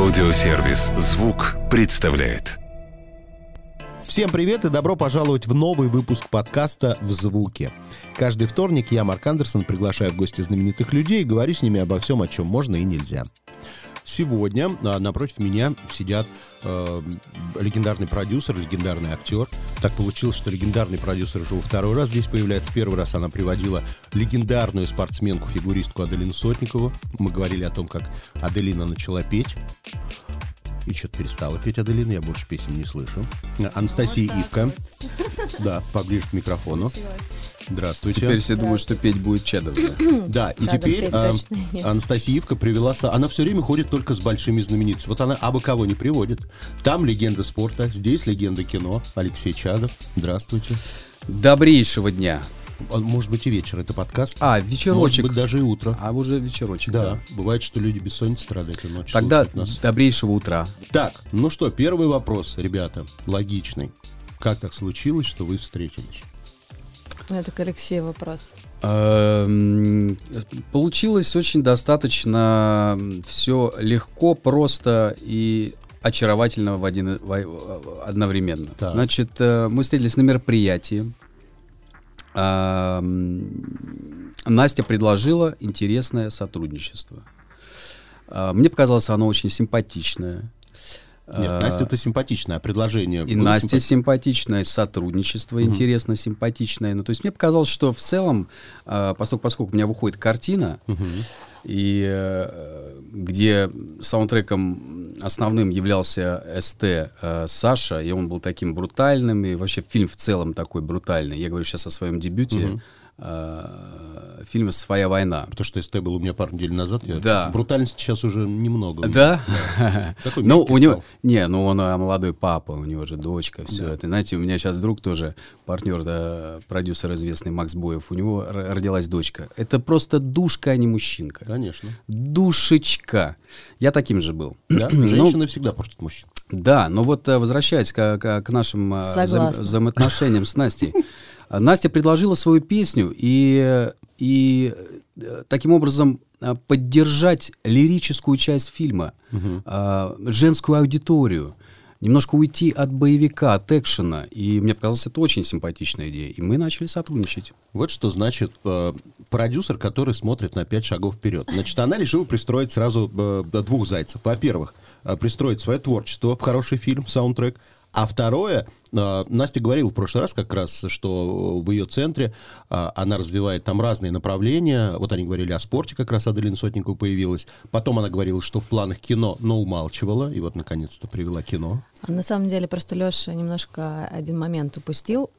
Аудиосервис «Звук» представляет. Всем привет и добро пожаловать в новый выпуск подкаста «В звуке». Каждый вторник я, Марк Андерсон, приглашаю в гости знаменитых людей и говорю с ними обо всем, о чем можно и нельзя. Сегодня а, напротив меня сидят э, легендарный продюсер, легендарный актер. Так получилось, что легендарный продюсер уже второй раз здесь появляется. Первый раз она приводила легендарную спортсменку-фигуристку Аделину Сотникову. Мы говорили о том, как Аделина начала петь. И что-то перестала петь Аделина, я больше песен не слышу. Анастасия вот Ивка. Да, поближе к микрофону. Здравствуйте. Теперь все думают, что петь будет Чадов. Да, и теперь а, Анастасия Ивка привела... Она все время ходит только с большими знаменитостями. Вот она абы кого не приводит. Там легенда спорта, здесь легенда кино. Алексей Чадов. Здравствуйте. Добрейшего дня. А, может быть и вечер, это подкаст. А, вечерочек. Может быть даже и утро. А уже вечерочек. Да, да. бывает, что люди бессонницы страдают и ночью. Тогда нас. добрейшего утра. Так, ну что, первый вопрос, ребята, логичный. Как так случилось, что вы встретились? Это к Алексею вопрос. Эм, получилось очень достаточно все легко, просто и очаровательно в один, в, одновременно. Так. Значит, э, мы встретились на мероприятии. Настя предложила интересное сотрудничество. Э, мне показалось оно очень симпатичное. Нет, а, Настя это симпатичное предложение. И Настя симпати... симпатичное, сотрудничество угу. интересно, симпатичное. Ну, то есть мне показалось, что в целом, а, поскольку, поскольку у меня выходит картина, угу. И э, где саундтреком основным являлся СТ э, Саша, и он был таким брутальным, и вообще фильм в целом такой брутальный. Я говорю сейчас о своем дебюте. Э, фильма «Своя война». Потому что СТ был у меня пару недель назад. Я да. Брутальности сейчас уже немного. Да? Такой ну, у него, Не, ну он а, молодой папа, у него же дочка, все да. это. Знаете, у меня сейчас друг тоже, партнер, да, продюсер известный Макс Боев, у него родилась дочка. Это просто душка, а не мужчинка. Конечно. Душечка. Я таким же был. Да? Ну, Женщины всегда портят мужчин. Да, но вот э, возвращаясь к, к, к нашим э, вза взаимоотношениям с Настей. Настя предложила свою песню и, и э, таким образом э, поддержать лирическую часть фильма, угу. женскую аудиторию, немножко уйти от боевика, от экшена. И мне показалось, это очень симпатичная идея. И мы начали сотрудничать. Вот что значит э, продюсер, который смотрит на пять шагов вперед. Значит, она решила пристроить сразу э, двух зайцев. Во-первых, э, пристроить свое творчество в хороший фильм, саундтрек. А второе, а, Настя говорила в прошлый раз как раз, что в ее центре а, она развивает там разные направления. Вот они говорили о спорте, как раз Аделина Сотникова появилась. Потом она говорила, что в планах кино, но умалчивала. И вот, наконец-то, привела кино. А на самом деле, просто Леша немножко один момент упустил.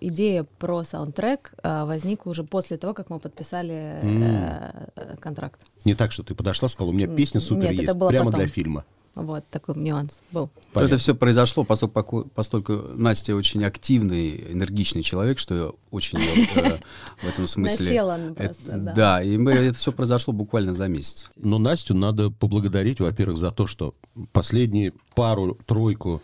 Идея про саундтрек возникла уже после того, как мы подписали mm. контракт. Не так, что ты подошла, сказала, у меня песня супер Нет, есть, прямо потом. для фильма. Вот такой нюанс был. Понятно. Это все произошло, поскольку, поскольку Настя очень активный, энергичный человек, что я очень э, в этом смысле... Насела просто, да. Да, и это все произошло буквально за месяц. Но Настю надо поблагодарить, во-первых, за то, что последние пару-тройку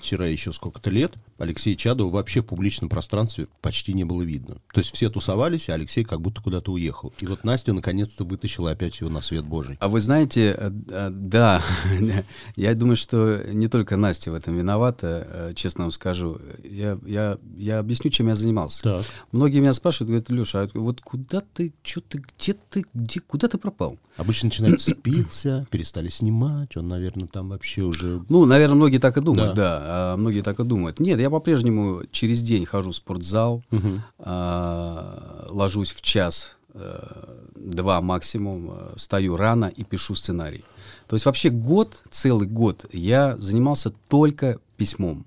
вчера еще сколько-то лет Алексея Чадова вообще в публичном пространстве почти не было видно. То есть все тусовались, а Алексей как будто куда-то уехал. И вот Настя наконец-то вытащила опять его на свет Божий. А вы знаете, э, э, да, я думаю, что не только Настя в этом виновата, э, честно вам скажу. Я, я, я объясню, чем я занимался. Так. Многие меня спрашивают, говорят, Леша, а вот куда ты, что ты, где ты, где, куда ты пропал? Обычно начинают спился, перестали снимать, он, наверное, там вообще уже... Ну, наверное, многие так и думают, да, да а многие так и думают. Нет, я по-прежнему через день хожу в спортзал, угу. э, ложусь в час, э, два максимум, э, встаю рано и пишу сценарий. То есть вообще год, целый год я занимался только письмом.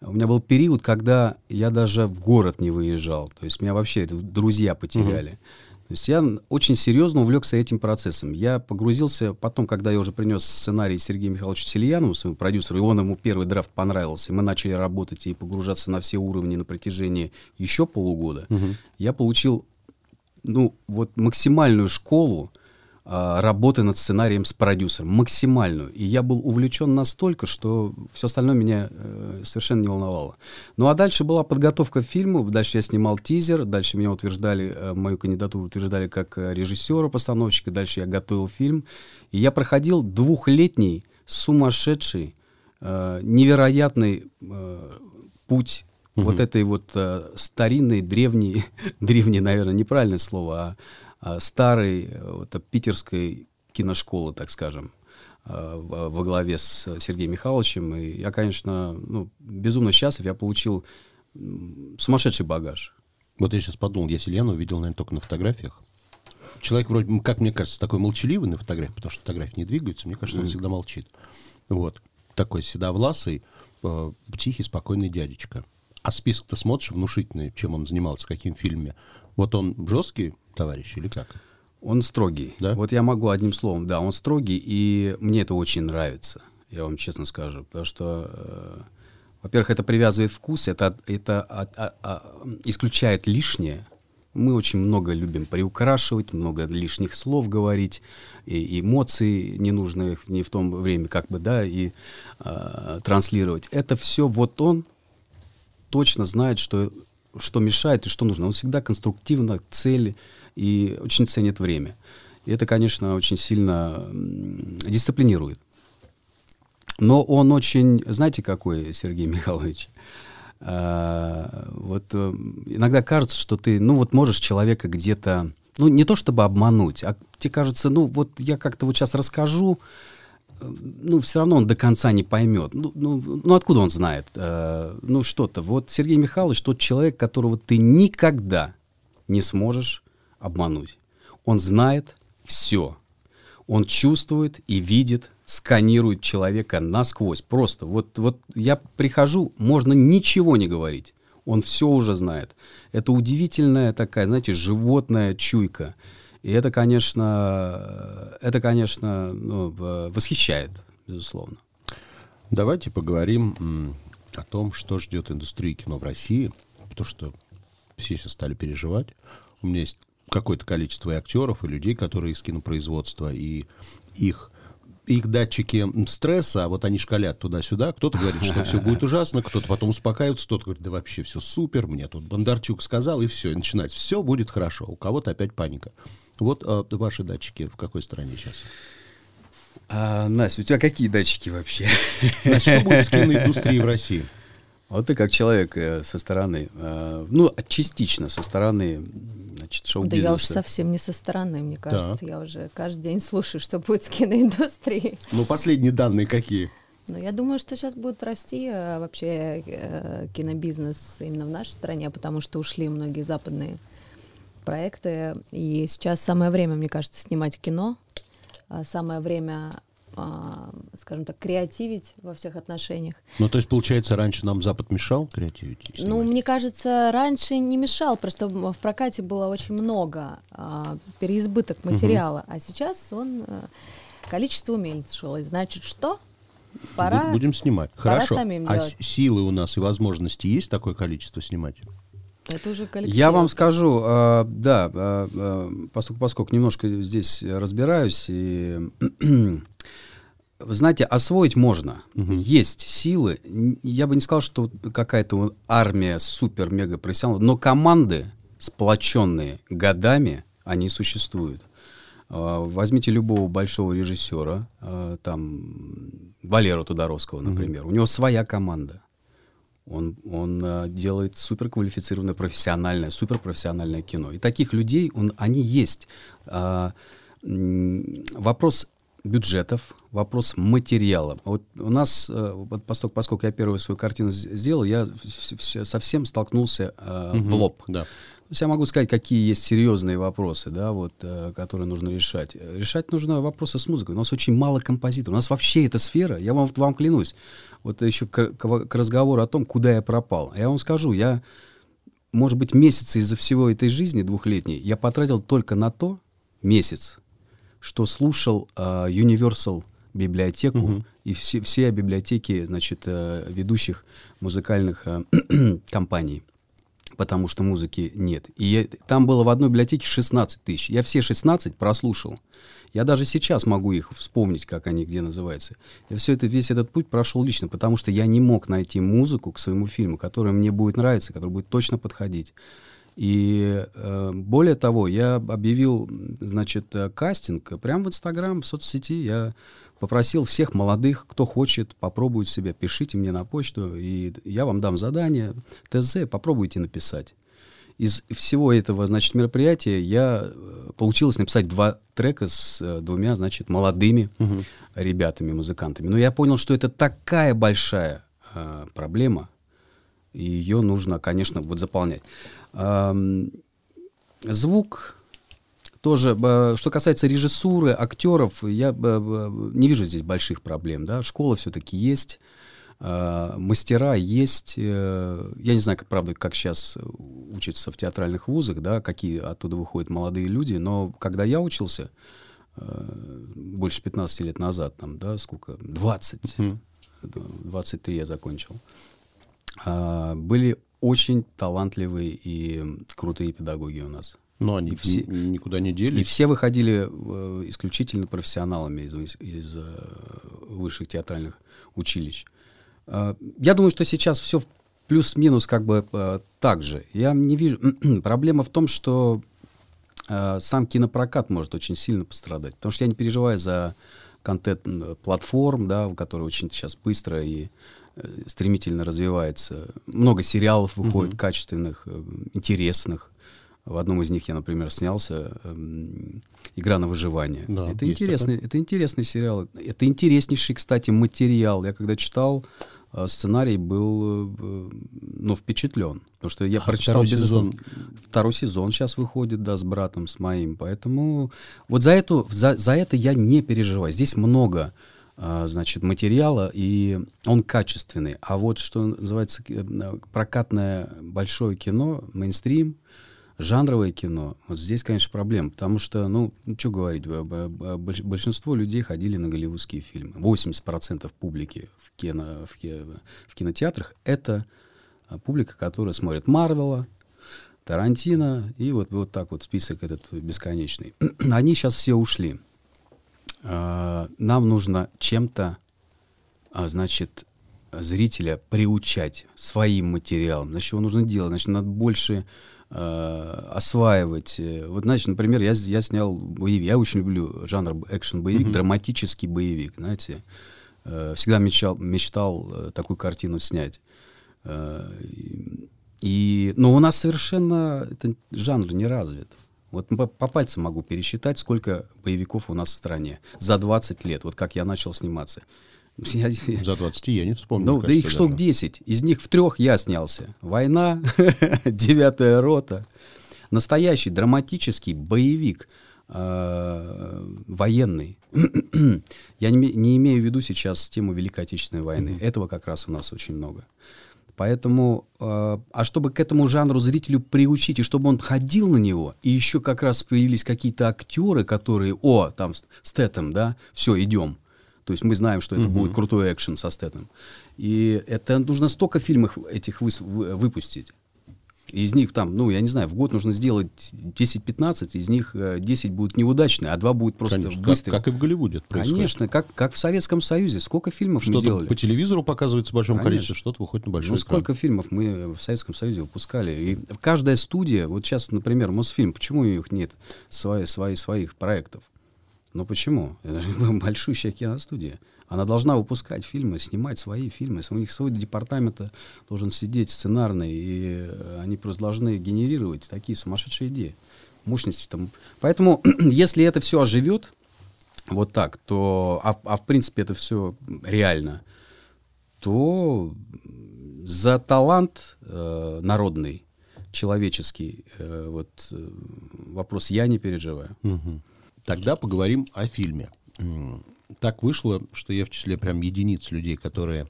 У меня был период, когда я даже в город не выезжал. То есть меня вообще друзья потеряли. Угу. То есть я очень серьезно увлекся этим процессом. Я погрузился потом, когда я уже принес сценарий Сергею Михайловичу Сельянову, своему продюсеру, и он ему первый драфт понравился, и мы начали работать и погружаться на все уровни на протяжении еще полугода, угу. я получил ну, вот максимальную школу работы над сценарием с продюсером, максимальную. И я был увлечен настолько, что все остальное меня э, совершенно не волновало. Ну а дальше была подготовка к фильму, дальше я снимал тизер, дальше меня утверждали, э, мою кандидатуру утверждали как э, режиссера, постановщика, дальше я готовил фильм. И я проходил двухлетний, сумасшедший, э, невероятный э, путь угу. вот этой вот э, старинной, древней, древней, наверное, неправильное слово, а, старой э, вот, питерской киношколы, так скажем, а, во главе с Сергеем Михайловичем. И я, конечно, ну, безумно счастлив. Я получил сумасшедший багаж. Вот я сейчас подумал, я Селену видел, наверное, только на фотографиях. Человек вроде, как мне кажется, такой молчаливый на фотографии, потому что фотографии не двигаются. Мне кажется, он mm. всегда молчит. Вот. Такой седовласый, э, тихий, спокойный дядечка. А список-то смотришь внушительный, чем он занимался, каким фильме. Вот он жесткий товарищ или как? Он строгий. Да? Вот я могу одним словом, да, он строгий, и мне это очень нравится, я вам честно скажу, потому что, э, во-первых, это привязывает вкус, это, это а, а, а, исключает лишнее. Мы очень много любим приукрашивать, много лишних слов говорить, и эмоций ненужных не в том время, как бы, да, и э, транслировать. Это все вот он точно знает, что что мешает и что нужно. Он всегда конструктивно, цели и очень ценит время. И это, конечно, очень сильно дисциплинирует. Но он очень, знаете, какой Сергей Михайлович? А, вот э, иногда кажется, что ты, ну вот можешь человека где-то, ну не то чтобы обмануть, а тебе кажется, ну вот я как-то вот сейчас расскажу, ну, все равно он до конца не поймет. Ну, ну, ну откуда он знает? Э, ну, что-то. Вот Сергей Михайлович тот человек, которого ты никогда не сможешь обмануть. Он знает все. Он чувствует и видит, сканирует человека насквозь. Просто вот, вот я прихожу, можно ничего не говорить. Он все уже знает. Это удивительная такая, знаете, животная чуйка. И это, конечно, это, конечно, ну, восхищает, безусловно. Давайте поговорим о том, что ждет индустрию кино в России, потому что все сейчас стали переживать. У меня есть какое-то количество и актеров, и людей, которые из кинопроизводства, и их их датчики стресса, а вот они шкалят туда-сюда. Кто-то говорит, что все будет ужасно, кто-то потом успокаивается, кто-то говорит, да вообще все супер, мне тут Бондарчук сказал, и все, и начинать. Все будет хорошо. У кого-то опять паника. Вот а, ваши датчики в какой стране сейчас? А, Настя, у тебя какие датчики вообще? Значит, что будет с киноиндустрией в России? Вот ты как человек э, со стороны, э, ну, частично со стороны значит, шоу-бизнеса. Да я уж совсем не со стороны, мне кажется. Да. Я уже каждый день слушаю, что будет с киноиндустрией. Ну, последние данные какие? Ну, я думаю, что сейчас будет расти э, вообще э, кинобизнес именно в нашей стране, потому что ушли многие западные проекты. И сейчас самое время, мне кажется, снимать кино. А самое время скажем так, креативить во всех отношениях. Ну, то есть, получается, раньше нам Запад мешал креативить? Снимать? Ну, мне кажется, раньше не мешал, просто в прокате было очень много, а, переизбыток материала, угу. а сейчас он, а, количество уменьшилось. Значит, что? Пора... Будем снимать. Пора Хорошо. Самим а делать. силы у нас и возможности есть такое количество снимать? Это уже Я вам скажу, э, да, э, поскольку, поскольку немножко здесь разбираюсь и вы знаете, освоить можно. Угу. Есть силы. Я бы не сказал, что какая-то армия супер-мега профессионалов, но команды, сплоченные годами, они существуют. А, возьмите любого большого режиссера, а, там Валеру Тодоровского, например. Угу. У него своя команда. Он, он а, делает суперквалифицированное, профессиональное, суперпрофессиональное кино. И таких людей, он, они есть. Вопрос бюджетов, вопрос материала. Вот у нас, э, вот поскольку, поскольку я первую свою картину сделал, я совсем столкнулся э, угу, в лоб. Да. То есть я могу сказать, какие есть серьезные вопросы, да, вот, э, которые нужно решать. Решать нужно вопросы с музыкой. У нас очень мало композиторов. У нас вообще эта сфера, я вам, вам клянусь, вот еще к, к, к разговору о том, куда я пропал. Я вам скажу, я, может быть, месяцы из-за всего этой жизни двухлетней я потратил только на то, месяц, что слушал э, Universal библиотеку угу. и все, все библиотеки значит, э, ведущих музыкальных э, компаний. потому что музыки нет. И я, там было в одной библиотеке 16 тысяч. Я все 16 прослушал. Я даже сейчас могу их вспомнить, как они где называются. Я все это, весь этот путь прошел лично, потому что я не мог найти музыку к своему фильму, которая мне будет нравиться, которая будет точно подходить. И э, более того, я объявил, значит, э, кастинг прямо в Инстаграм, в соцсети. Я попросил всех молодых, кто хочет, попробовать себя, пишите мне на почту, и я вам дам задание, ТЗ, попробуйте написать. Из всего этого, значит, мероприятия я э, получилось написать два трека с э, двумя, значит, молодыми угу. ребятами, музыкантами. Но я понял, что это такая большая э, проблема, и ее нужно, конечно, вот заполнять. Эм, звук тоже, э, что касается режиссуры, актеров, я э, не вижу здесь больших проблем. Да? Школа все-таки есть, э, мастера есть. Я не знаю, как, правда, как сейчас учатся в театральных вузах, да, какие оттуда выходят молодые люди, но когда я учился, больше 15 лет назад, там, да, сколько, 20, mm-hmm. 23 я закончил, были очень талантливые и крутые педагоги у нас. Но они и все, никуда не делись. И все выходили э, исключительно профессионалами из, из э, высших театральных училищ. Э, я думаю, что сейчас все плюс-минус как бы э, так же. Я не вижу... Проблема в том, что э, сам кинопрокат может очень сильно пострадать. Потому что я не переживаю за контент платформ, да, которые очень сейчас быстро и стремительно развивается. Много сериалов выходит mm-hmm. качественных, э, интересных. В одном из них я, например, снялся эм, «Игра на выживание». Да, это, интересный, это интересный сериал. Это интереснейший, кстати, материал. Я когда читал э, сценарий, был э, ну, впечатлен. Потому что я а прочитал второй без сезон. Второй сезон сейчас выходит, да, с братом, с моим. Поэтому вот за, эту, за, за это я не переживаю. Здесь много э, значит, материала, и он качественный. А вот что называется прокатное большое кино, мейнстрим — Жанровое кино, вот здесь, конечно, проблема, потому что, ну, что говорить, большинство людей ходили на голливудские фильмы. 80% публики в, кино, в, в кинотеатрах — это а, публика, которая смотрит Марвела, Тарантино, и вот, вот так вот список этот бесконечный. Они сейчас все ушли. А, нам нужно чем-то, а, значит, зрителя приучать своим материалом. Значит, его нужно делать. Значит, надо больше э, осваивать. Вот, значит, например, я, я снял боевик. Я очень люблю жанр экшен-боевик, mm-hmm. драматический боевик, знаете. Э, всегда мечтал, мечтал э, такую картину снять. Э, и, но у нас совершенно этот жанр не развит. Вот по, по пальцам могу пересчитать, сколько боевиков у нас в стране за 20 лет, вот как я начал сниматься. Я, За 20 я не вспомню. Ну, да их штук 10. Из них в трех я снялся. «Война», «Девятая рота». Настоящий драматический боевик э, военный. я не, не имею в виду сейчас тему Великой Отечественной войны. Этого как раз у нас очень много. Поэтому, э, а чтобы к этому жанру зрителю приучить, и чтобы он ходил на него, и еще как раз появились какие-то актеры, которые, о, там, Стэтом, да, все, идем. То есть мы знаем, что это угу. будет крутой экшен со стетом. И это нужно столько фильмов этих вы, выпустить. Из них там, ну, я не знаю, в год нужно сделать 10-15, из них 10 э, будут неудачные, а 2 будут просто Конечно, быстрые. Как, как и в Голливуде происходит. Конечно, как, как в Советском Союзе. Сколько фильмов что-то мы делали? по телевизору показывается в большом Конечно. количестве, что-то выходит на большой Ну, сколько фильмов мы в Советском Союзе выпускали. И каждая студия, вот сейчас, например, Мосфильм, почему у них нет свои, свои, своих проектов? Но почему? Это же большущая киностудия. Она должна выпускать фильмы, снимать свои фильмы. У них свой департамент должен сидеть сценарный, и э, они просто должны генерировать такие сумасшедшие идеи. Мощности там. Поэтому, если это все оживет, вот так, то, а, а в принципе это все реально, то за талант э, народный, человеческий, э, вот э, вопрос я не переживаю. Угу. Тогда поговорим о фильме. Так вышло, что я в числе прям единиц людей, которые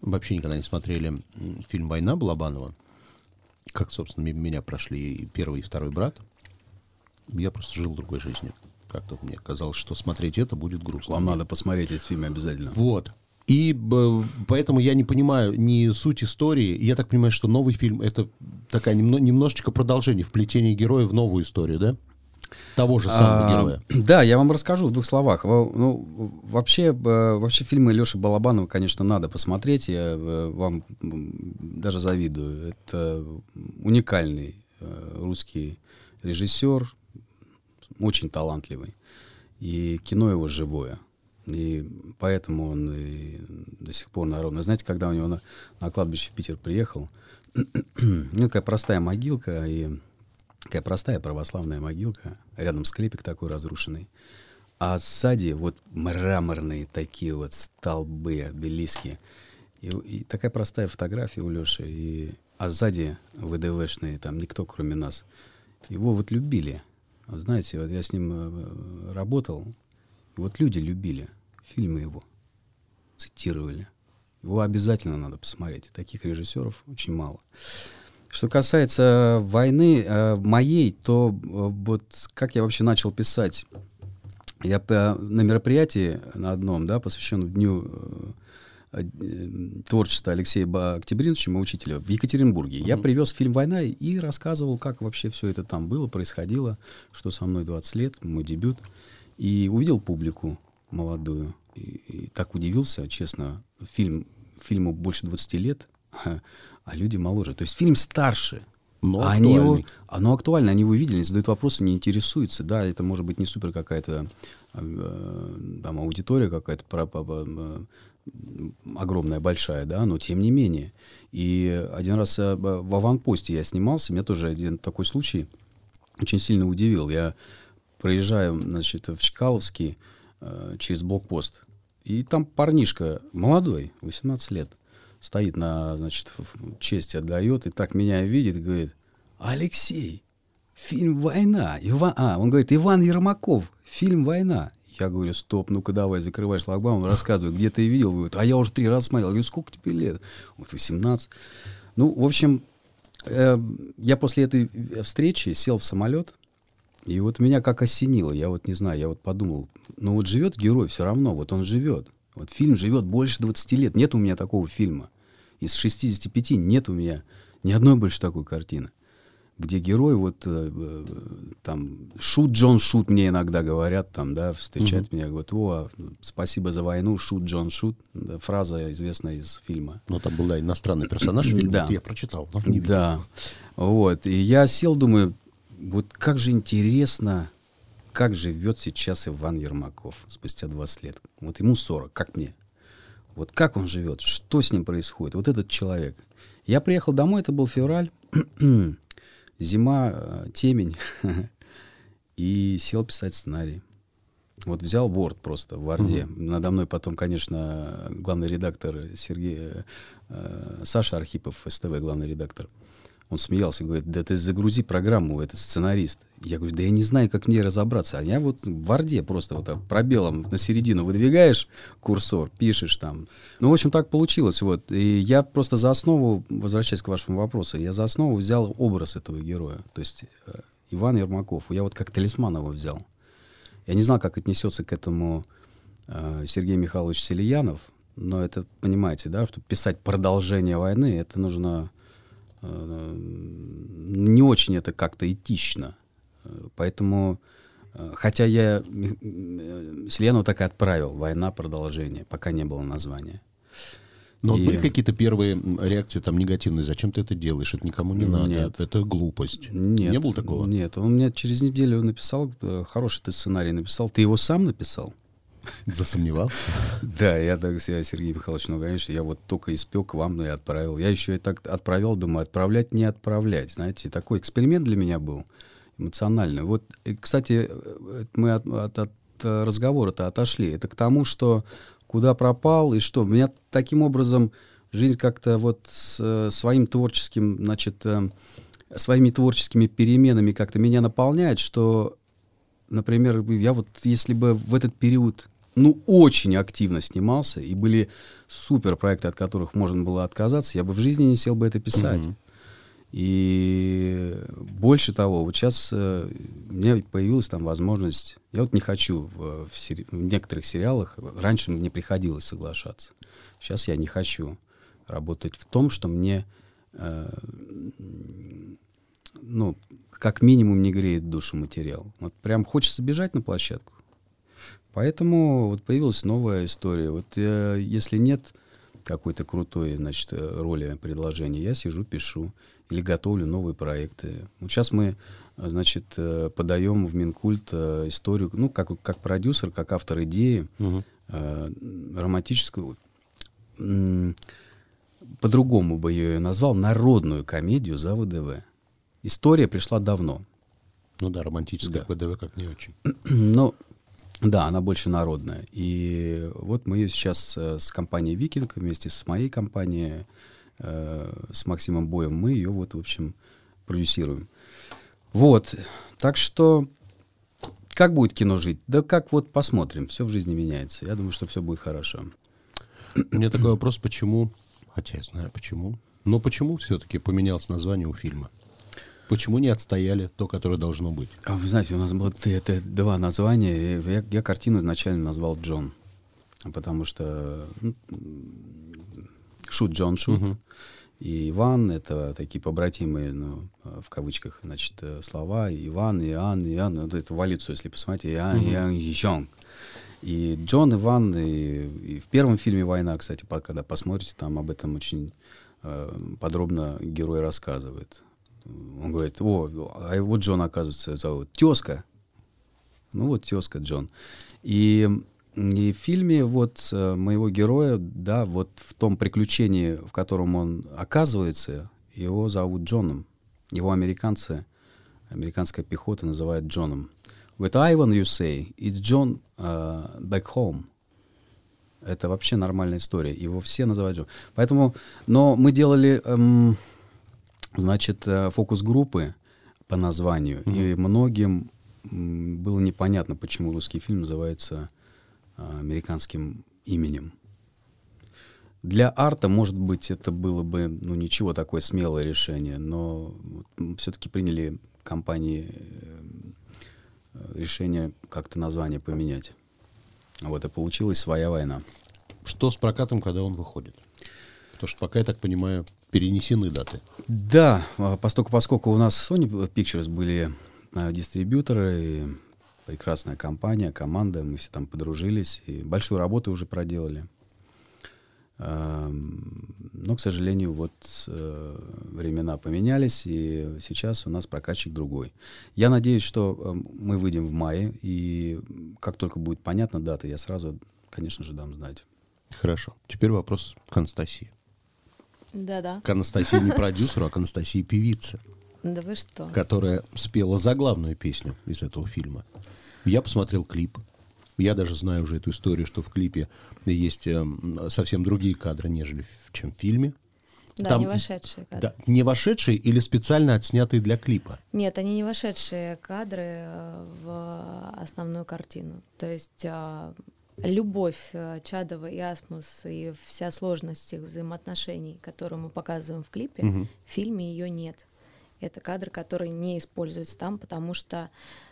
вообще никогда не смотрели фильм «Война» Балабанова. Как, собственно, меня прошли и первый, и второй брат. Я просто жил другой жизнью. Как-то мне казалось, что смотреть это будет грустно. Вам надо посмотреть этот фильм обязательно. Вот. И поэтому я не понимаю ни суть истории. Я так понимаю, что новый фильм это такая немножечко продолжение, вплетение героя в новую историю, да? Того же самого а, героя. Да, я вам расскажу в двух словах. Ну, вообще, вообще фильмы Леши Балабанова, конечно, надо посмотреть. Я э, вам даже завидую. Это уникальный э, русский режиссер, очень талантливый. И кино его живое. И поэтому он и до сих пор народный. Знаете, когда у него на, на кладбище в Питер приехал, ну, такая простая могилка, и такая простая православная могилка, рядом склепик такой разрушенный. А сзади вот мраморные такие вот столбы, обелиски. И, и такая простая фотография у Леши. И, а сзади ВДВшные, там никто кроме нас. Его вот любили. Знаете, вот я с ним э, работал, вот люди любили фильмы его, цитировали. Его обязательно надо посмотреть. Таких режиссеров очень мало. Что касается войны э, моей, то э, вот как я вообще начал писать? Я по, на мероприятии на одном, да, посвященном Дню э, э творчества Алексея Октябриновича, моего учителя, в Екатеринбурге. Mm-hmm. Я привез фильм «Война» и рассказывал, как вообще все это там было, происходило, что со мной 20 лет, мой дебют. И увидел публику молодую. И, и так удивился, честно. Фильм, фильму больше 20 лет, а, а люди моложе. То есть фильм старше. Но а они его, оно актуально, они его видели, задают вопросы, не интересуются. Да, это может быть не супер какая-то э, там аудитория какая-то про, про, э, огромная, большая, да, но тем не менее. И один раз э, в аванпосте я снимался, меня тоже один такой случай очень сильно удивил. Я проезжаю, значит, в Чкаловский э, через блокпост, и там парнишка молодой, 18 лет, стоит на, значит, честь отдает, и так меня видит, говорит, Алексей, фильм «Война». Иван... А, он говорит, Иван Ермаков, фильм «Война». Я говорю, стоп, ну-ка давай, закрывай шлагбаум, рассказывай, где ты видел? Говорит, а я уже три раза смотрел. Я говорю, сколько тебе лет? Вот 18. Ну, в общем, э, я после этой встречи сел в самолет, и вот меня как осенило, я вот не знаю, я вот подумал, ну вот живет герой все равно, вот он живет. Вот фильм живет больше 20 лет, нет у меня такого фильма. Из 65 нет у меня ни одной больше такой картины. Где герой вот э, э, там шут Джон шут мне иногда говорят там да встречают угу. меня говорят о спасибо за войну шут Джон шут да, фраза известная из фильма ну там был да, иностранный персонаж в фильме да. я прочитал но не да вот и я сел думаю вот как же интересно, как живет сейчас Иван Ермаков спустя 20 лет. Вот ему 40, как мне. Вот как он живет, что с ним происходит, вот этот человек. Я приехал домой, это был февраль, зима, э, темень, и сел писать сценарий. Вот взял Word просто в Word. Угу. Надо мной потом, конечно, главный редактор Сергей э, Саша Архипов, СТВ, главный редактор. Он смеялся, говорит, да ты загрузи программу, это сценарист. Я говорю, да я не знаю, как мне разобраться. А я вот в Варде просто вот так пробелом на середину выдвигаешь курсор, пишешь там. Ну, в общем, так получилось. Вот. И я просто за основу, возвращаясь к вашему вопросу, я за основу взял образ этого героя. То есть э, Иван Ермаков. Я вот как талисман его взял. Я не знал, как отнесется к этому э, Сергей Михайлович Селиянов, но это, понимаете, да, что писать продолжение войны, это нужно не очень это как-то этично. Поэтому, э, хотя я Селену так и отправил, «Война. Продолжение», пока не было названия. Но и... были какие-то первые реакции там негативные? Зачем ты это делаешь? Это никому не надо. Нет. Это глупость. Нет. Не было такого? Нет. Он мне через неделю написал, э, хороший ты сценарий написал. Ты его сам написал? Засомневался? Да, я так себя, Сергей Михайлович, ну, конечно, я вот только испек вам, но и отправил. Я еще и так отправлял, думаю, отправлять, не отправлять. Знаете, такой эксперимент для меня был эмоциональный. Вот, кстати, мы от, от, от разговора-то отошли. Это к тому, что куда пропал и что. Меня таким образом жизнь как-то вот с, своим творческим, значит, э, своими творческими переменами как-то меня наполняет, что, например, я вот, если бы в этот период ну, очень активно снимался, и были супер проекты, от которых можно было отказаться, я бы в жизни не сел бы это писать. Mm-hmm. И больше того, вот сейчас э, у меня появилась там возможность, я вот не хочу в, в, сери, в некоторых сериалах, раньше мне приходилось соглашаться, сейчас я не хочу работать в том, что мне, э, ну, как минимум не греет душу материал. Вот прям хочется бежать на площадку. Поэтому вот появилась новая история. Вот э, если нет какой-то крутой, значит, роли предложения, я сижу, пишу или готовлю новые проекты. Вот сейчас мы, значит, э, подаем в Минкульт э, историю, ну, как, как продюсер, как автор идеи, угу. э, романтическую, по-другому бы ее назвал, народную комедию за ВДВ. История пришла давно. Ну да, романтическая да. ВДВ как не очень. Ну, да, она больше народная. И вот мы ее сейчас э, с компанией «Викинг» вместе с моей компанией, э, с Максимом Боем, мы ее вот, в общем, продюсируем. Вот, так что как будет кино жить? Да как вот посмотрим, все в жизни меняется. Я думаю, что все будет хорошо. У меня такой вопрос, почему, хотя я знаю почему, но почему все-таки поменялось название у фильма? Почему не отстояли то, которое должно быть? А вы знаете, у нас было это два названия. Я, я картину изначально назвал Джон. Потому что ну, Шут Джон Шут. Угу. И Иван — это такие побратимые, ну, в кавычках, значит, слова. Иван, Иоанн, Иоанн. Вот это в если посмотрите. Иоанн, угу. Иоанн, Жон. И Джон, Иван, и, и в первом фильме «Война», кстати, когда посмотрите, там об этом очень э, подробно герой рассказывает. Он говорит, о, а его Джон, оказывается, зовут. Тезка. Ну вот тезка Джон. И, и в фильме вот э, моего героя, да, вот в том приключении, в котором он оказывается, его зовут Джоном. Его американцы, американская пехота называет Джоном. With Ivan, you say, it's John uh, back home. Это вообще нормальная история. Его все называют Джон. Поэтому, но мы делали... Эм, значит, э, фокус-группы по названию, mm-hmm. и многим было непонятно, почему русский фильм называется э, американским именем. Для арта, может быть, это было бы, ну, ничего такое смелое решение, но все-таки приняли компании э, решение как-то название поменять. Вот и получилась своя война. Что с прокатом, когда он выходит? Потому что пока, я так понимаю, перенесены даты. Да, а, поскольку, поскольку у нас Sony Pictures были а, дистрибьюторы, прекрасная компания, команда, мы все там подружились, и большую работу уже проделали. Но, к сожалению, вот э, времена поменялись, и сейчас у нас прокатчик другой. Я надеюсь, что э, мы выйдем в мае, и как только будет понятна дата, я сразу, конечно же, дам знать. Хорошо. Теперь вопрос к Анастасии. Да-да. К Анастасии не продюсеру, а к Анастасии певице. Да вы что? Которая спела заглавную песню из этого фильма. Я посмотрел клип. Я даже знаю уже эту историю, что в клипе есть э, совсем другие кадры, нежели чем в фильме. Да, Там, не вошедшие кадры. Да, не вошедшие или специально отснятые для клипа? Нет, они не вошедшие кадры э, в основную картину. То есть а, любовь э, Чадова и Асмус и вся сложность их взаимоотношений, которую мы показываем в клипе, угу. в фильме ее нет. Это кадр, который не используется там, потому что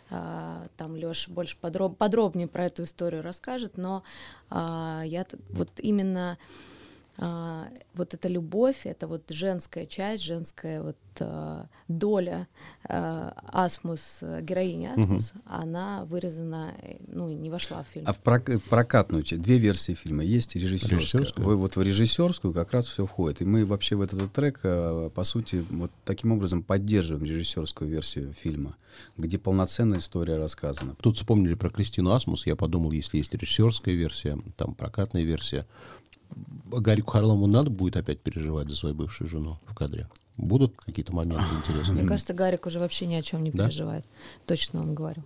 э, там Леша больше подроб, подробнее про эту историю расскажет, но э, я вот именно а, вот эта любовь, это вот женская часть, женская вот а, доля а, Асмус, героини Асмус, угу. она вырезана, ну, не вошла в фильм. А в, прок в прокатную часть, две версии фильма есть, режиссерская. режиссерская. Вы, вот в режиссерскую как раз все входит. И мы вообще в этот трек, по сути, вот таким образом поддерживаем режиссерскую версию фильма, где полноценная история рассказана. Тут вспомнили про Кристину Асмус, я подумал, если есть режиссерская версия, там прокатная версия, Гарику Харлому надо будет опять переживать за свою бывшую жену в кадре? Будут какие-то моменты интересные? Мне кажется, Гарик уже вообще ни о чем не да? переживает. Точно вам говорю.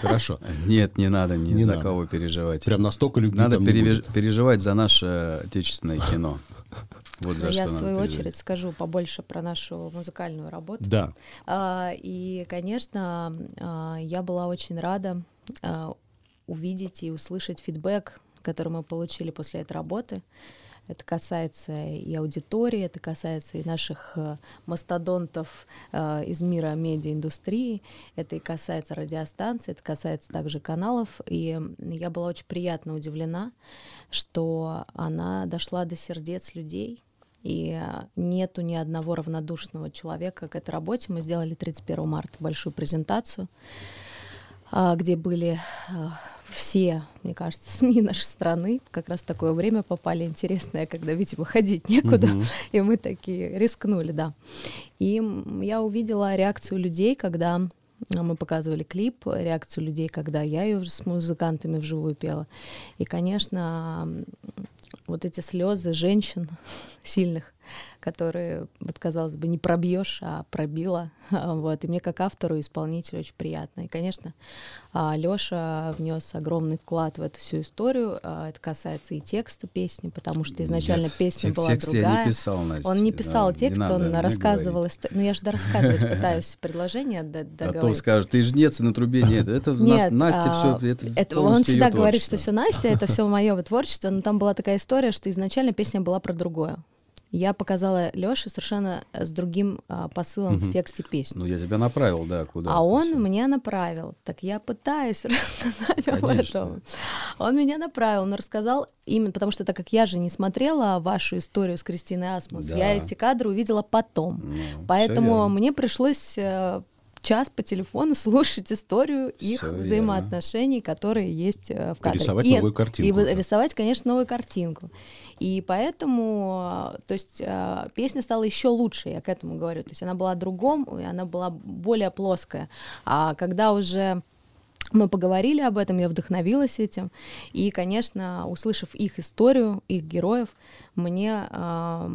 Хорошо. Нет, не надо ни не за надо. кого переживать. Прям настолько любить Надо перевеж... переживать за наше отечественное кино. Вот за Я, в свою очередь, скажу побольше про нашу музыкальную работу. Да. А, и, конечно, а, я была очень рада а, увидеть и услышать фидбэк который мы получили после этой работы. Это касается и аудитории, это касается и наших э, мастодонтов э, из мира медиаиндустрии, это и касается радиостанций, это касается также каналов. И я была очень приятно удивлена, что она дошла до сердец людей, и нету ни одного равнодушного человека к этой работе. Мы сделали 31 марта большую презентацию. Где были а, все, мне кажется, СМИ нашей страны. Как раз в такое время попали интересное, когда, видимо, ходить некуда. Mm-hmm. И мы такие рискнули, да. И я увидела реакцию людей, когда мы показывали клип, реакцию людей, когда я ее с музыкантами вживую пела. И, конечно, вот эти слезы женщин сильных, которые, вот казалось бы, не пробьешь, а пробила. Вот. И мне как автору и исполнителю очень приятно. И, конечно, а, Лёша внес огромный вклад в эту всю историю. А, это касается и текста песни, потому что изначально Нет, песня была текст другая. Я не писал, Настя. Он не писал да, текст, не он надо, рассказывал историю. Ну, я же рассказывать пытаюсь предложение договорить. А то скажут, ты жнец, и на трубе нет. Это нет, Настя а, все, это Он всегда говорит, что все Настя, это все мое творчество, но там была такая история, что изначально песня была про другое я показала Лёше совершенно э, с другим а, посылом угу. в тексте песни. Ну, я тебя направил, да, куда? А он меня направил. Так я пытаюсь рассказать Конечно. об этом. Он меня направил, он рассказал именно, потому что так как я же не смотрела вашу историю с Кристиной Асмус, да. я эти кадры увидела потом. Ну, Поэтому мне пришлось э, час по телефону слушать историю их Всё взаимоотношений, верно. которые есть э, в кадре. Рисовать и, новую картинку. И рисовать, конечно, новую картинку. И поэтому, то есть э, песня стала еще лучше, я к этому говорю. То есть она была другом, и она была более плоская. А когда уже мы поговорили об этом, я вдохновилась этим. И, конечно, услышав их историю, их героев, мне э,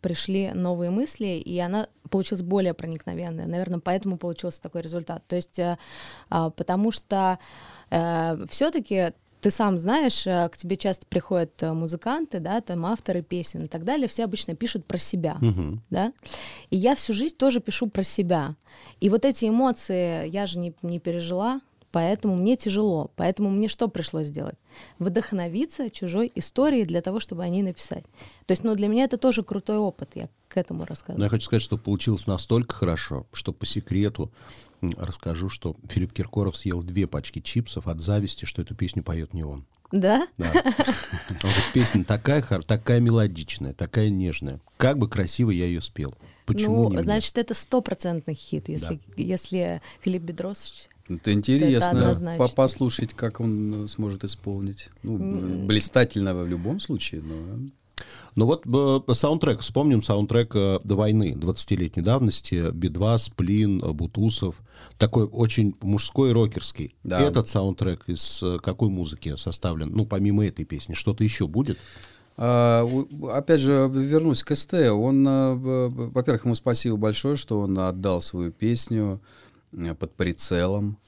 пришли новые мысли, и она получилась более проникновенная. Наверное, поэтому получился такой результат. То есть, э, э, потому что э, все-таки ты сам знаешь, э, к тебе часто приходят э, музыканты, да, там авторы песен и так далее, все обычно пишут про себя, uh-huh. да, и я всю жизнь тоже пишу про себя, и вот эти эмоции я же не, не пережила, Поэтому мне тяжело. Поэтому мне что пришлось сделать? Вдохновиться чужой историей для того, чтобы о ней написать. То есть, ну, для меня это тоже крутой опыт. Я к этому рассказываю. Но я хочу сказать, что получилось настолько хорошо, что по секрету расскажу, что Филипп Киркоров съел две пачки чипсов от зависти, что эту песню поет не он. Да? Да. Вот песня такая, такая мелодичная, такая нежная. Как бы красиво я ее спел. Почему ну, значит, это стопроцентный хит, если, да. если Филипп Бедросович это интересно это послушать, как он э, сможет исполнить. Ну, блистательно в любом случае, но... Ну вот э, саундтрек, вспомним саундтрек э, до войны 20-летней давности, Би-2, Сплин, Бутусов, такой очень мужской рокерский. Да. Этот саундтрек из какой музыки составлен? Ну, помимо этой песни, что-то еще будет? А, опять же, вернусь к СТ. Он, во-первых, ему спасибо большое, что он отдал свою песню Э, под прицелом.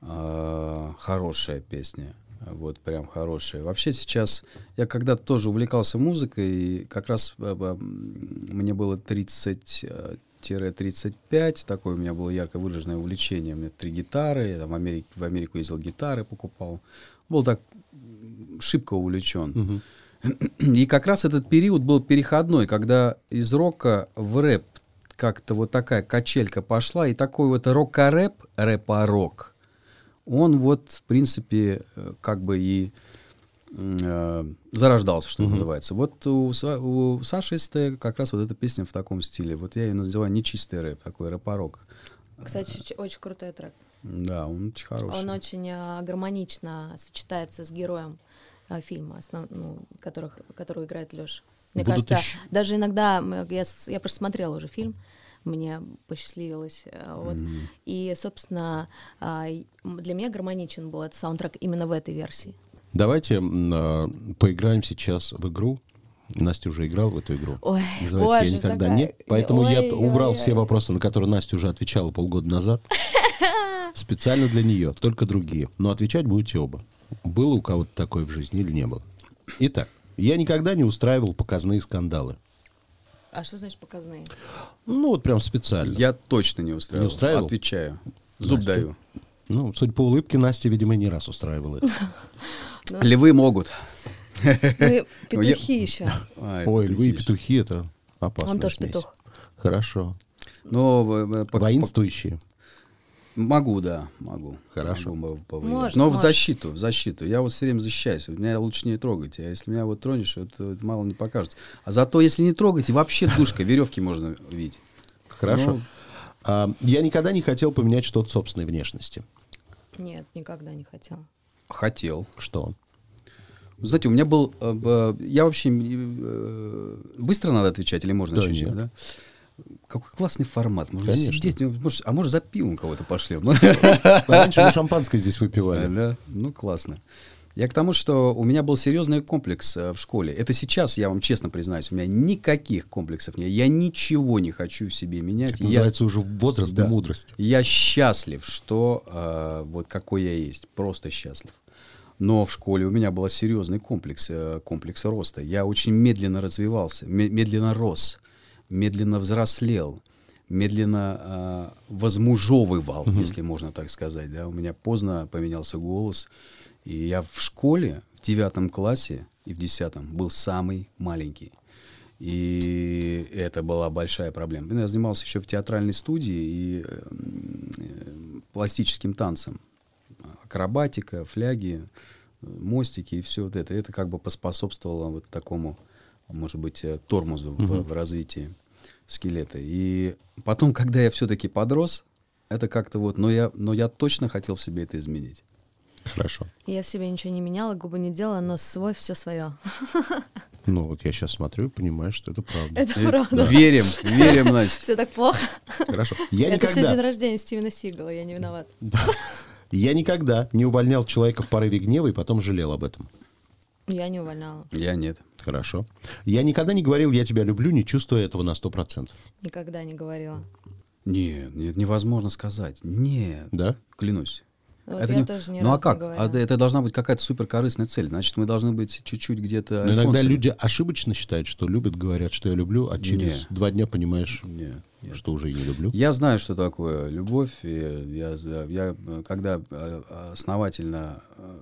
Э, хорошая песня. Вот прям хорошая. Вообще сейчас я когда-то тоже увлекался музыкой, и как раз э, мне было 30 35, такое у меня было ярко выраженное увлечение. У меня три гитары, я там в, Америке, в Америку ездил гитары, покупал. Был так шибко увлечен. Угу. И как раз этот период был переходной, когда из рока в рэп как-то вот такая качелька пошла, и такой вот рок-рэп, рэп-рок, он вот, в принципе, э, как бы и э, зарождался, что угу. называется. Вот у, у Саши СТ как раз вот эта песня в таком стиле. Вот я ее называю нечистый рэп, такой рэп-рок. Кстати, очень крутой трек. Да, он очень хороший. Он очень э, гармонично сочетается с героем э, фильма, основ, ну, которых, которого играет Леша. Мне Будут кажется, еще... даже иногда я, я просто смотрела уже фильм, мне посчастливилось. Э, вот. Mm-hmm. И, собственно, а, для меня гармоничен был этот саундтрек именно в этой версии. Давайте э, поиграем сейчас в игру. Настя уже играла в эту игру. Ой, Называется боже, «Я никогда такая... не». Поэтому ой, я убрал ой, все ой. вопросы, на которые Настя уже отвечала полгода назад. Специально для нее, только другие. Но отвечать будете оба. Было у кого-то такое в жизни или не было? Итак, я никогда не устраивал показные скандалы. А что значит показные? Ну, вот прям специально. Я точно не устраивал. Не устраивал? Отвечаю. Зуб Настя? даю. Ну, судя по улыбке, Настя, видимо, не раз устраивала это. Ну. Львы могут. Петухи еще. А, Ой, львы и петухи это опасно. Он тоже петух. Хорошо. Но э, э, Воинствующие. Могу, да, могу. Хорошо. Могу. Может, Но в может. защиту, в защиту. Я вот все время защищаюсь. Меня лучше не трогать. А если меня вот тронешь, это, это мало не покажется. А зато, если не трогать, вообще душка, веревки можно видеть. Хорошо. Ну, А, я никогда не хотел поменять что-то собственной внешности. Нет, никогда не хотела. хотел. Что? Знаете, у меня был... э, Я вообще... э, Быстро надо отвечать или можно Да, чуть-чуть, нет. да? Какой классный формат. Можно Конечно. сидеть, ну, может, а может за пивом кого-то пошлем. Ну, Раньше мы шампанское здесь выпивали. Да, ну классно. Я к тому, что у меня был серьезный комплекс э, в школе. Это сейчас, я вам честно признаюсь, у меня никаких комплексов нет. Я ничего не хочу в себе менять. Это Я, называется уже возраст Да. и мудрость. я счастлив, что э, вот какой я есть. Просто счастлив. Но в школе у меня был серьезный комплекс, э, комплекс роста. Я очень медленно развивался, ме- медленно рос, медленно взрослел, медленно э, возмужевывал, если можно так сказать. Да? У меня поздно поменялся голос. И я в школе, в девятом классе и в десятом был самый маленький. И это была большая проблема. Я занимался еще в театральной студии и э, э, пластическим танцем. Акробатика, фляги, э, мостики и все вот это. Это как бы поспособствовало вот такому, может быть, э, тормозу в, в развитии скелета. И потом, когда я все-таки подрос, это как-то вот, но я, но я точно хотел в себе это изменить. Хорошо. Я в себе ничего не меняла, губы не делала, но свой все свое. Ну, вот я сейчас смотрю и понимаю, что это правда. Это И правда. Верим, верим, Настя. Все так плохо. Хорошо. Я Это все день никогда, рождения Стивена Сигала, я не виноват. я никогда не увольнял человека в порыве гнева и потом жалел об этом. Я не увольняла. Я нет. Хорошо. Я никогда не говорил «я тебя люблю», не чувствуя этого на 100%. Никогда не говорила. Нет, нет, невозможно сказать. Нет. Да? Клянусь. Вот Это я не- тоже ни ну а не как? А это, это должна быть какая-то суперкорыстная цель. Значит, мы должны быть чуть-чуть где-то. Но иногда люди ошибочно считают, что любят, говорят, что я люблю, а через Не. два дня понимаешь, Не, нет. что уже и не люблю. Я знаю, что такое любовь. И я, я, я, когда э, основательно э,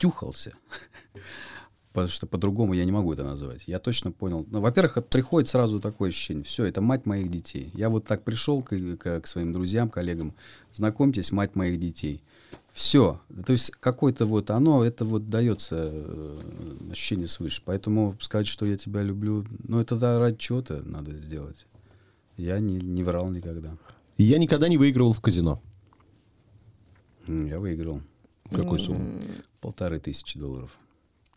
втюхался, потому что по-другому я не могу это назвать. Я точно понял. Ну, во-первых, приходит сразу такое ощущение. Все, это мать моих детей. Я вот так пришел к, к- к своим друзьям, коллегам. Знакомьтесь, мать моих детей. Все. То есть какое-то вот оно, это вот дается э, ощущение свыше. Поэтому сказать, что я тебя люблю, ну это да, ради чего-то надо сделать. Я не, не врал никогда. Я никогда не выигрывал в казино. Я выиграл Какую сумму? Полторы тысячи долларов.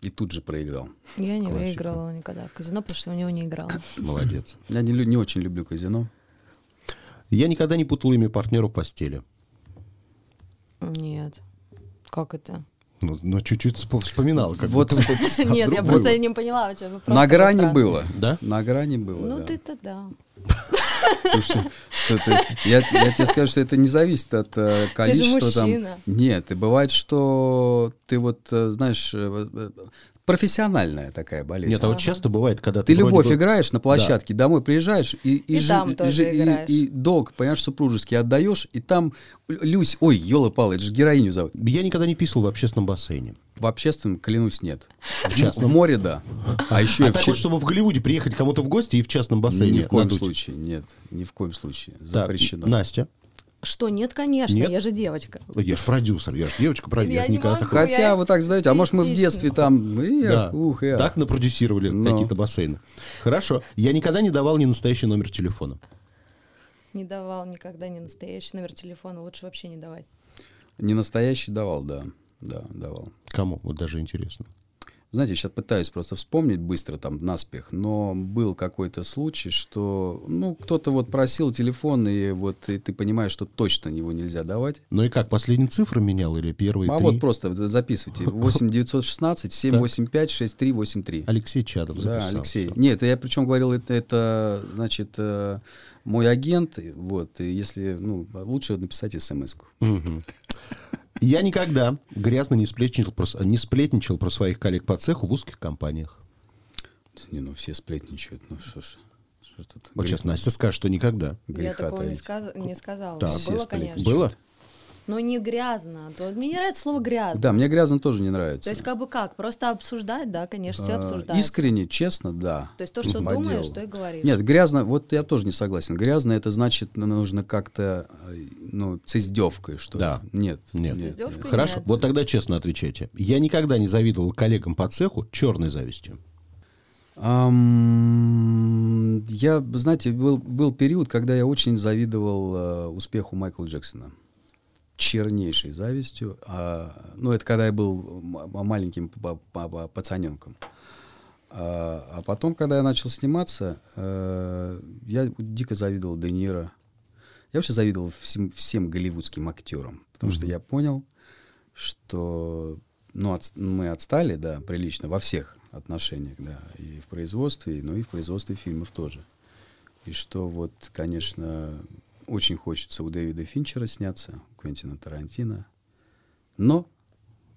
И тут же проиграл. Я не Классика. выигрывала никогда в казино, потому что в него не играла. Молодец. Я не, не очень люблю казино. Я никогда не путал имя партнера в постели. Нет. Как это? Ну, но чуть-чуть спо- вспоминал. Как Вот будто- Нет, я просто не поняла. о. Просто на грани было. Да? На грани было. Ну да. ты-то да. Слушай, что ты- я, я тебе скажу, что это не зависит от э, количества там. мужчина. Нет, и бывает, что ты вот э, знаешь э, э, профессиональная такая болезнь. Нет, а вот часто бывает, когда Ты ты любовь бы- играешь на площадке, домой приезжаешь и, И жи- там тоже и- играешь. и долг, понимаешь, супружеский отдаешь, и там Люсь, ой, елы палы это же героиню зовут. Я никогда не писал в общественном бассейне. В общественном, клянусь, нет. В, частном? в море, да. А еще а и в так вот, чтобы в Голливуде приехать кому-то в гости и в частном бассейне Ни в коем надуть. случае, нет. Ни в коем случае. Так, Запрещено. Настя. Что, нет, конечно, Нет? я же девочка. Я же продюсер, я же девочка продюсер. Я не никогда могу. Хотя я вы так знаете, а может мы в детстве там, эх, Да, ух, эх. так напродюсировали Но. какие-то бассейны. Хорошо. Я никогда не давал ни настоящий номер телефона. Не давал никогда не настоящий номер телефона, лучше вообще не давать. Не настоящий давал, да. Да, давал. Кому? Вот даже интересно. Знаете, сейчас пытаюсь просто вспомнить быстро там наспех, но был какой-то случай, что, ну, кто-то вот просил телефон, и вот и ты понимаешь, что точно его нельзя давать. Ну и как, последние цифры менял или первые а три? вот просто записывайте. 8 916 785 6383. Алексей Чадов Да, записал. Алексей. Нет, я причем говорил, это, это значит, э, мой агент, вот, и если, ну, лучше написать смс-ку. Мгм. Я никогда грязно не сплетничал, про, не сплетничал про своих коллег по цеху в узких компаниях. Не, ну все сплетничают, ну что ж. Что Вот сейчас Настя скажет, что никогда. я греха такого не, таить. сказ- не сказала. Все было, конечно. Было? Но не грязно. То, мне не нравится слово грязно. Да, мне грязно тоже не нравится. То есть как бы как? Просто обсуждать, да, конечно, все А, обсуждают. Искренне, честно, да. То есть то, что думаешь, делу. то и говоришь. Нет, грязно, вот я тоже не согласен. Грязно это значит, ну, нужно как-то, э, ну, с издевкой, что Да. ли. Нет. Нет. С издевкой Хорошо, нет. вот тогда честно отвечайте. Я никогда не завидовал коллегам по цеху черной завистью. Ам, я, знаете, был, был период, когда я очень завидовал э, успеху Майкла Джексона. Чернейшей завистью. А, ну, это когда я был маленьким па- па- па- пацаненком. А, а потом, когда я начал сниматься, э, я дико завидовал Де Ниро. Я вообще завидовал всем, всем голливудским актерам. Потому что я понял, что ну, отс- мы отстали, да, прилично во всех отношениях, да, и в производстве, ну и в производстве фильмов тоже. И что вот, конечно, очень хочется у Дэвида Финчера сняться, у Квентина Тарантино. Но,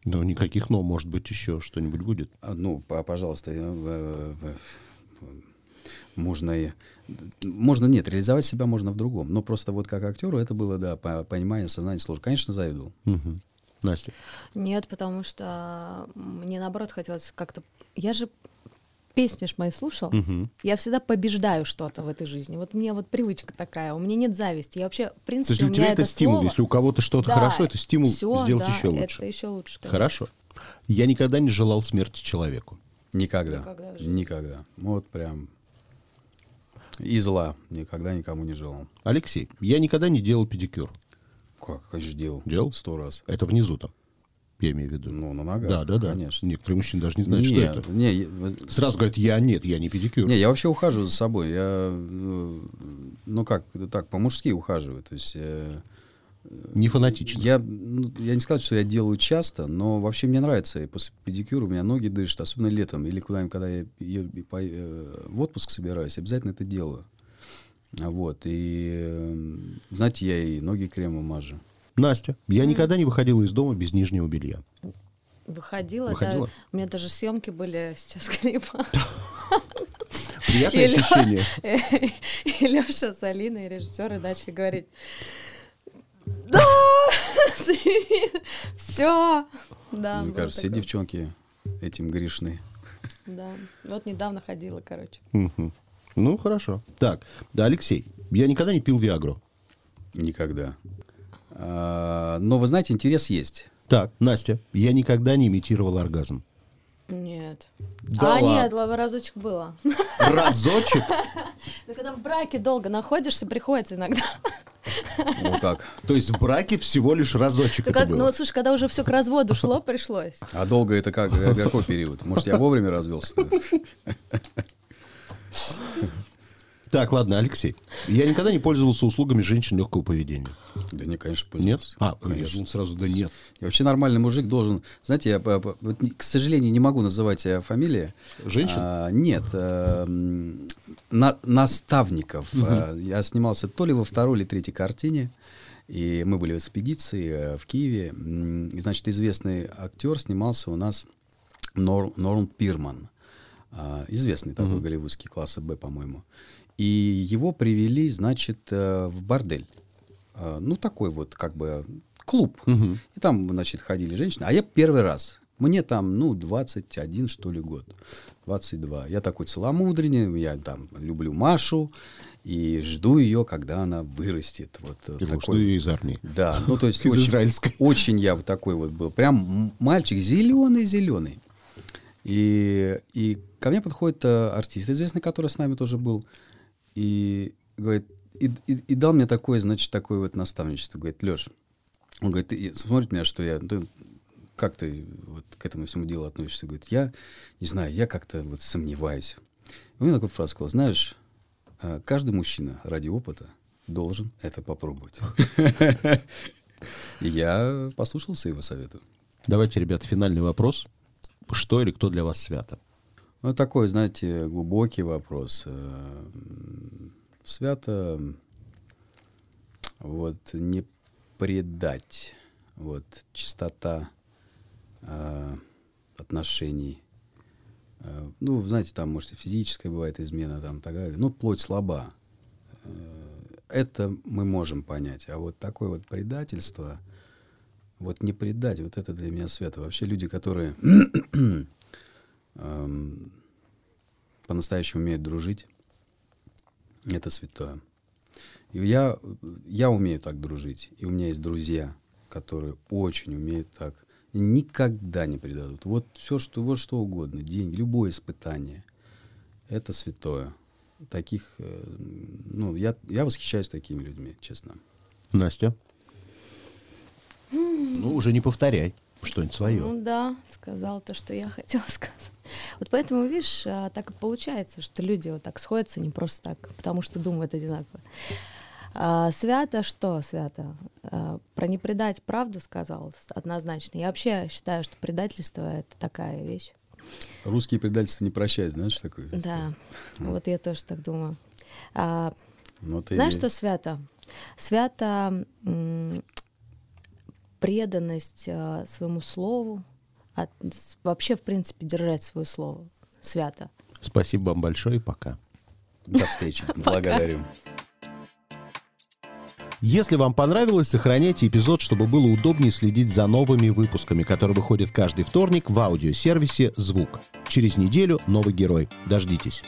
Ну, никаких «но», может быть, еще что-нибудь будет. а, ну, по- пожалуйста, э, можно и... Можно, нет, реализовать себя можно в другом. Но просто вот как актеру это было, да, по- понимание, сознание сложно. Конечно, завидовал. Мгм. Настя. Нет, потому что мне наоборот хотелось как-то. Я же песни ж мои слушал. Мгм. Я всегда побеждаю что-то в этой жизни. Вот мне вот привычка такая. У меня нет зависти. Я вообще, в То принципе, есть для у тебя меня это стимул. слово- Если у кого-то что-то Да, хорошо, это стимул всё, сделать да, еще лучше. Это еще лучше. конечно. Хорошо. Я никогда не желал смерти человеку. Никогда. Никогда. Никогда. Вот прям и зла никогда никому не желал. Алексей, я никогда не делал педикюр. Как, конечно, делал. Делал? Сто раз. Это внизу там, я имею в виду. Ну, на ногах. да, да, да. Конечно. Некоторые мужчины даже не знают, не, что это. Не, Сразу говорят, я нет, я не педикюр. не, я вообще ухаживаю за собой. Я, э, ну как, так, по-мужски ухаживаю. То есть э, Не фанатично. я, ну, я не сказал, что я делаю часто, но вообще мне нравится. И после педикюра у меня ноги дышат, особенно летом. Или куда-нибудь, когда я е- и по- э, в отпуск собираюсь, обязательно это делаю. Вот. И, э, знаете, я и ноги кремом мажу. Настя, я никогда не выходила из дома без нижнего белья. Выходила, Выходила? да. У меня даже съемки были сейчас клипа. Приятное И Лё- ощущение. И Леша с Алиной, режиссеры, начали говорить. Да! Все! Да, Мне кажется, все девчонки этим грешны. Да. Вот недавно ходила, короче. Ну, хорошо. Так, да, Алексей, я никогда не пил Виагру. Никогда. А, но вы знаете, интерес есть. Так, Настя, я никогда не имитировал оргазм. Нет. Да а, ладно. нет, ла- разочек было. Разочек? Ну, когда в браке долго находишься, приходится иногда. Ну как? То есть в браке всего лишь разочек Ну, это было? ну, слушай, когда уже все к разводу шло, пришлось. А долго это как? Э, Какой период? Может, я вовремя развелся? Так, ладно, Алексей. Я никогда не пользовался услугами женщин легкого поведения. Да не, конечно, Нет? пользуюсь. А, я конечно. думал сразу, да нет. И вообще нормальный мужик должен... Знаете, я, по- вот к сожалению, не могу называть э, фамилии. Женщин? А, нет. э, м, на- наставников. Э, Я снимался то ли во второй или третьей картине. И мы были в экспедиции э, в Киеве. И, значит, известный актер снимался у нас Нор- Норм Пирман. А, Известный такой голливудский класса Б, по-моему. И его привели, значит, э, в бордель. А, Ну, такой вот, как бы, клуб. И там, значит, ходили женщины. А я первый раз. Мне там, ну, 21, что ли, год. 22. Я такой целомудренный, я там люблю Машу и жду ее, когда она вырастет. Вот э, Я думал, что такой. я из армии. Да, ну, то есть Из очень, израильской. очень я вот такой вот был. Прям мальчик зеленый-зеленый. И, и ко мне подходит э, артист известный, который с нами тоже был, и говорит, и, и- и дал мне такое, значит, такое вот наставничество. Говорит, Леш, он говорит, ты смотрит меня, что я, ты, как ты вот к этому всему делу относишься? Говорит, я не знаю, я как-то вот сомневаюсь. И он мне такую фразу сказал, знаешь, э, каждый мужчина ради опыта должен это попробовать. И я послушался его совета. Давайте, ребята, финальный вопрос. Что или кто для вас свято? Ну, такой, знаете, глубокий вопрос. Э, м, Свято вот не предать, вот чистота э, отношений. Э, Ну, знаете, там, может, и физическая бывает измена, там, так далее. Ну, плоть слаба. Э, Это мы можем понять. А вот такое вот предательство, Вот не предать, вот это для меня свято. Вообще люди, которые эм, по-настоящему умеют дружить, это святое. И я, я умею так дружить. И у меня есть друзья, которые очень умеют так. И никогда не предадут. Вот все, что, вот что угодно, деньги, любое испытание. Это святое. Таких, э, ну, я, я восхищаюсь такими людьми, честно. Настя? Ну, уже не повторяй что-нибудь свое. Ну да, сказал то, что я хотела сказать. Вот поэтому, видишь, а, так и получается, что люди вот так сходятся не просто так, потому что думают одинаково. А, свято что свято? А, про не предать правду сказал однозначно. Я вообще считаю, что предательство — это такая вещь. Русские предательства не прощают, знаешь такое? Да, вот я тоже так думаю. А, ну, знаешь, и... что свято? Свято преданность а, своему слову, от, вообще, в принципе, держать свое слово. Свято. Спасибо вам большое и пока. До встречи. Благодарю. Если вам понравилось, сохраняйте эпизод, чтобы было удобнее следить за новыми выпусками, которые выходят каждый вторник в аудиосервисе «Звук». Через неделю новый герой. Дождитесь.